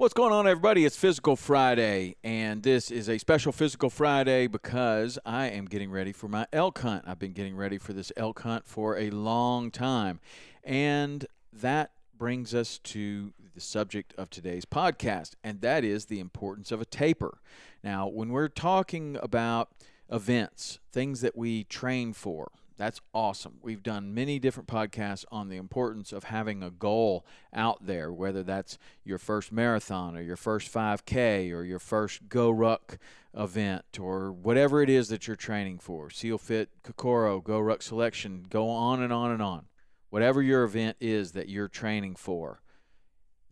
What's going on, everybody? It's Physical Friday, and this is a special Physical Friday because I am getting ready for my elk hunt. I've been getting ready for this elk hunt for a long time, and that brings us to the subject of today's podcast, and that is the importance of a taper. Now, when we're talking about events, things that we train for, that's awesome. We've done many different podcasts on the importance of having a goal out there, whether that's your first marathon or your first 5K or your first Go Ruck event or whatever it is that you're training for. SEAL Fit, Kokoro, Go Ruck Selection, go on and on and on. Whatever your event is that you're training for,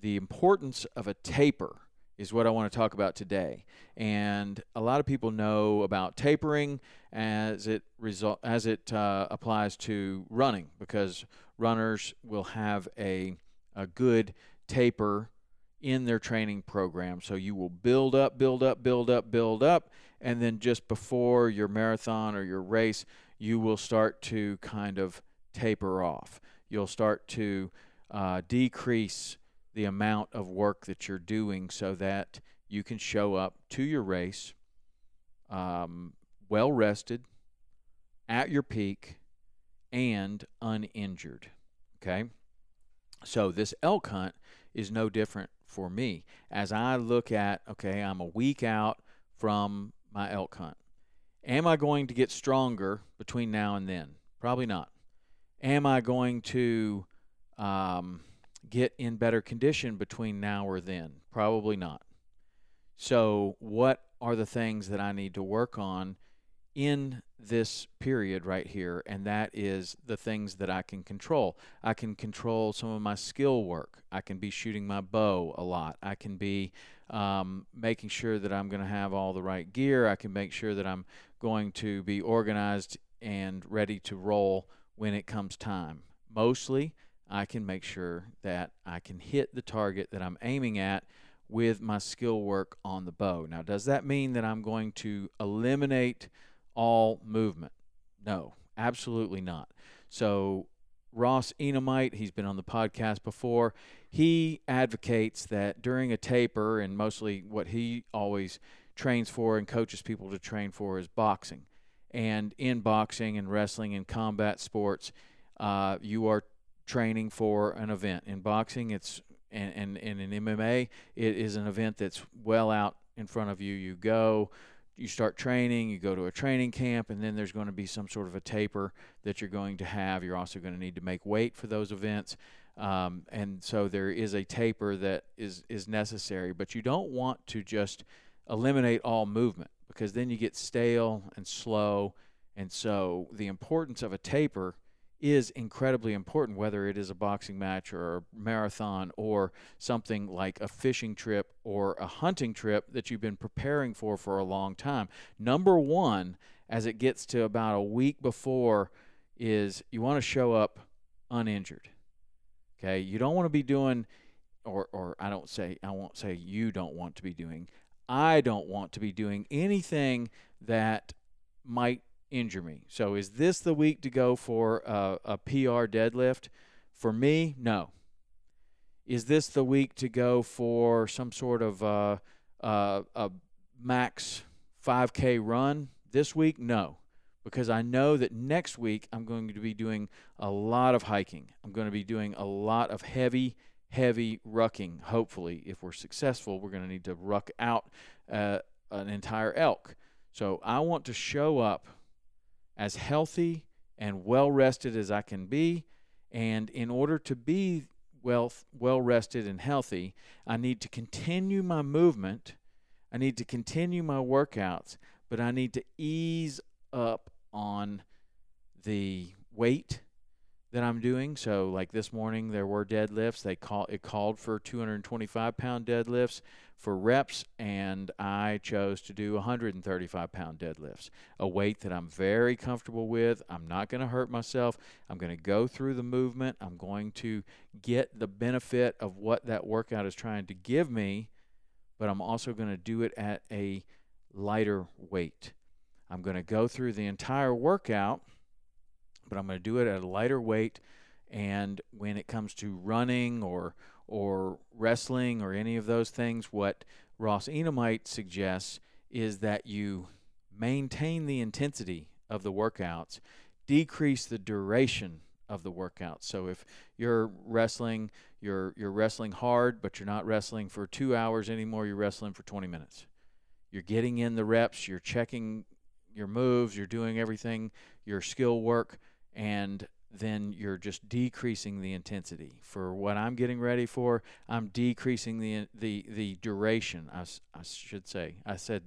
the importance of a taper is what I want to talk about today. And a lot of people know about tapering as it result as it uh, applies to running because runners will have a a good taper in their training program. So you will build up, build up, build up, build up, and then just before your marathon or your race, you will start to kind of taper off. You'll start to uh, decrease the amount of work that you're doing so that you can show up to your race um, well rested, at your peak, and uninjured. Okay? So this elk hunt is no different for me. As I look at, okay, I'm a week out from my elk hunt. Am I going to get stronger between now and then? Probably not. Am I going to um, get in better condition between now or then? Probably not. So, what are the things that I need to work on in this period right here? And that is the things that I can control. I can control some of my skill work. I can be shooting my bow a lot. I can be um, making sure that I'm going to have all the right gear. I can make sure that I'm going to be organized and ready to roll when it comes time. Mostly, I can make sure that I can hit the target that I'm aiming at with my skill work on the bow. Now, does that mean that I'm going to eliminate all movement? No, absolutely not. So, Ross Enamait, he's been on the podcast before. He advocates that during a taper, and mostly what he always trains for and coaches people to train for is boxing. And in boxing and wrestling and combat sports, uh, you are training for an event. In boxing, it's and, and, and in MMA, it is an event that's well out in front of you. You go, you start training, you go to a training camp, and then there's going to be some sort of a taper that you're going to have. You're also going to need to make weight for those events. Um, and so there is a taper that is, is necessary, but you don't want to just eliminate all movement because then you get stale and slow. And so the importance of a taper is incredibly important, whether it is a boxing match or a marathon or something like a fishing trip or a hunting trip that you've been preparing for for a long time. Number one, as it gets to about a week before, is you want to show up uninjured. Okay, you don't want to be doing, or or I don't say I won't say you don't want to be doing. I don't want to be doing anything that might injure me. So is this the week to go for a, a PR deadlift? For me, no. Is this the week to go for some sort of uh, uh, a max 5K run this week? No, because I know that next week I'm going to be doing a lot of hiking. I'm going to be doing a lot of heavy, heavy rucking. Hopefully, if we're successful, we're going to need to ruck out uh, an entire elk. So I want to show up as healthy and well rested as I can be. And in order to be well well rested and healthy, I need to continue my movement. I need to continue my workouts, but I need to ease up on the weight that I'm doing. So like this morning there were deadlifts. They call it called for 225 pound deadlifts for reps, and I chose to do 135 pound deadlifts, a weight that I'm very comfortable with. I'm not going to hurt myself. I'm going to go through the movement. I'm going to get the benefit of what that workout is trying to give me, but I'm also going to do it at a lighter weight. I'm going to go through the entire workout, but I'm going to do it at a lighter weight. And when it comes to running or or wrestling or any of those things, what Ross Enamait suggests is that you maintain the intensity of the workouts, decrease the duration of the workout. So if you're wrestling, you're you're wrestling hard, but you're not wrestling for 2 hours anymore, you're wrestling for 20 minutes. You're getting in the reps, you're checking your moves, you're doing everything, your skill work and then you're just decreasing the intensity. For what I'm getting ready for, I'm decreasing the the the duration. I, I should say. I said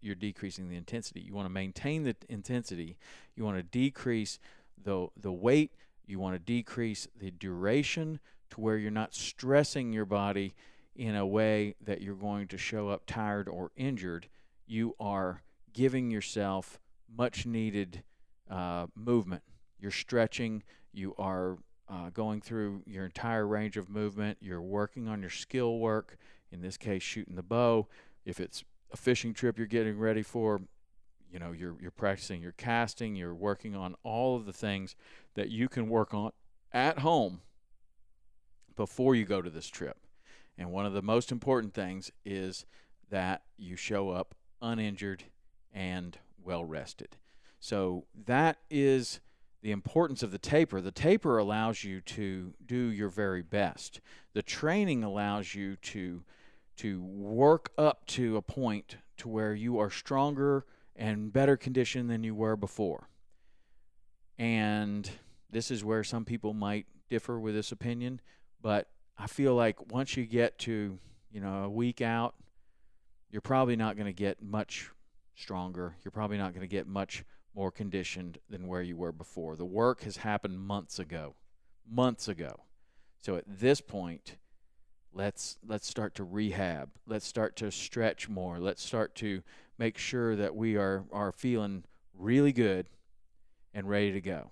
you're decreasing the intensity. You want to maintain the intensity. You want to decrease the the weight. You want to decrease the duration to where you're not stressing your body in a way that you're going to show up tired or injured. You are giving yourself much needed uh, movement you're stretching, you are uh, going through your entire range of movement, you're working on your skill work, in this case, shooting the bow. If it's a fishing trip you're getting ready for, you know, you're, you're practicing your casting, you're working on all of the things that you can work on at home before you go to this trip. And one of the most important things is that you show up uninjured and well rested. So that is the importance of the taper. The taper allows you to do your very best. The training allows you to to work up to a point to where you are stronger and better conditioned than you were before. And this is where some people might differ with this opinion, but I feel like once you get to, you know, a week out, you're probably not going to get much stronger. You're probably not going to get much more conditioned than where you were before. The work has happened months ago. Months ago. So at this point, let's let's start to rehab. Let's start to stretch more. Let's start to make sure that we are are feeling really good and ready to go.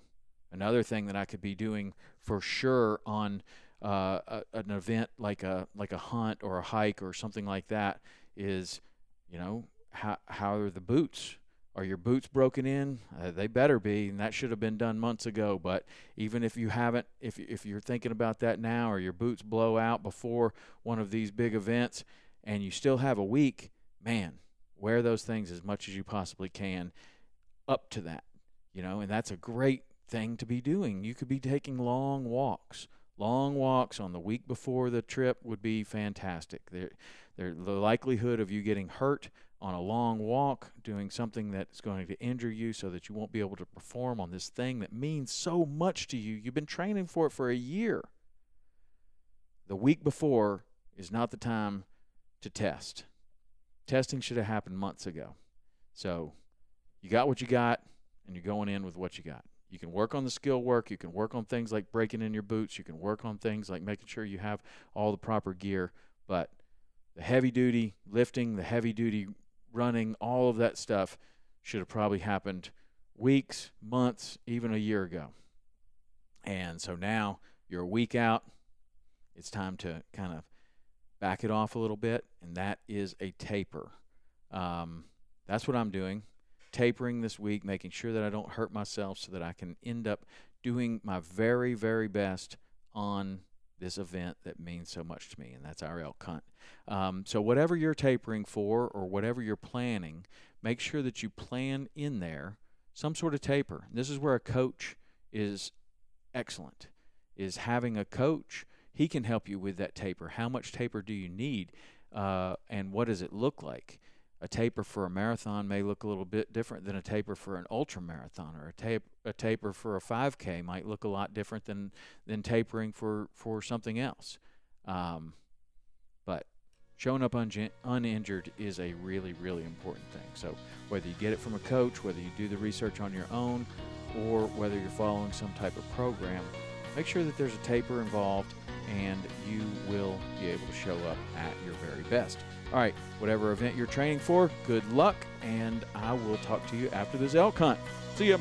Another thing that I could be doing for sure on uh, a, an event like a like a hunt or a hike or something like that is, you know, how how are the boots? Are your boots broken in? Uh, they better be, and that should have been done months ago. But even if you haven't, if if you're thinking about that now, or your boots blow out before one of these big events, and you still have a week, man, wear those things as much as you possibly can, up to that, you know. And that's a great thing to be doing. You could be taking long walks. Long walks on the week before the trip would be fantastic. There, there, the likelihood of you getting hurt on a long walk, doing something that's going to injure you so that you won't be able to perform on this thing that means so much to you. You've been training for it for a year. The week before is not the time to test. Testing should have happened months ago. So you got what you got, and you're going in with what you got. You can work on the skill work. You can work on things like breaking in your boots. You can work on things like making sure you have all the proper gear. But the heavy duty lifting, the heavy duty running, all of that stuff should have probably happened weeks, months, even a year ago. And so now you're a week out. It's time to kind of back it off a little bit, and that is a taper. Um, that's what I'm doing tapering this week, making sure that I don't hurt myself so that I can end up doing my very, very best on this event that means so much to me, and that's our elk hunt. Um, so, whatever you're tapering for or whatever you're planning, make sure that you plan in there some sort of taper. This is where a coach is excellent, is having a coach. He can help you with that taper. How much taper do you need, uh, and what does it look like? A taper for a marathon may look a little bit different than a taper for an ultra marathon or a tape a taper for a 5k might look a lot different than than tapering for for something else. Um, but showing up un- uninjured is a really really important thing. So whether you get it from a coach whether you do the research on your own or whether you're following some type of program make sure that there's a taper involved and you will be able to show up at your very best all right, whatever event you're training for, good luck, and I will talk to you after this elk hunt. See ya.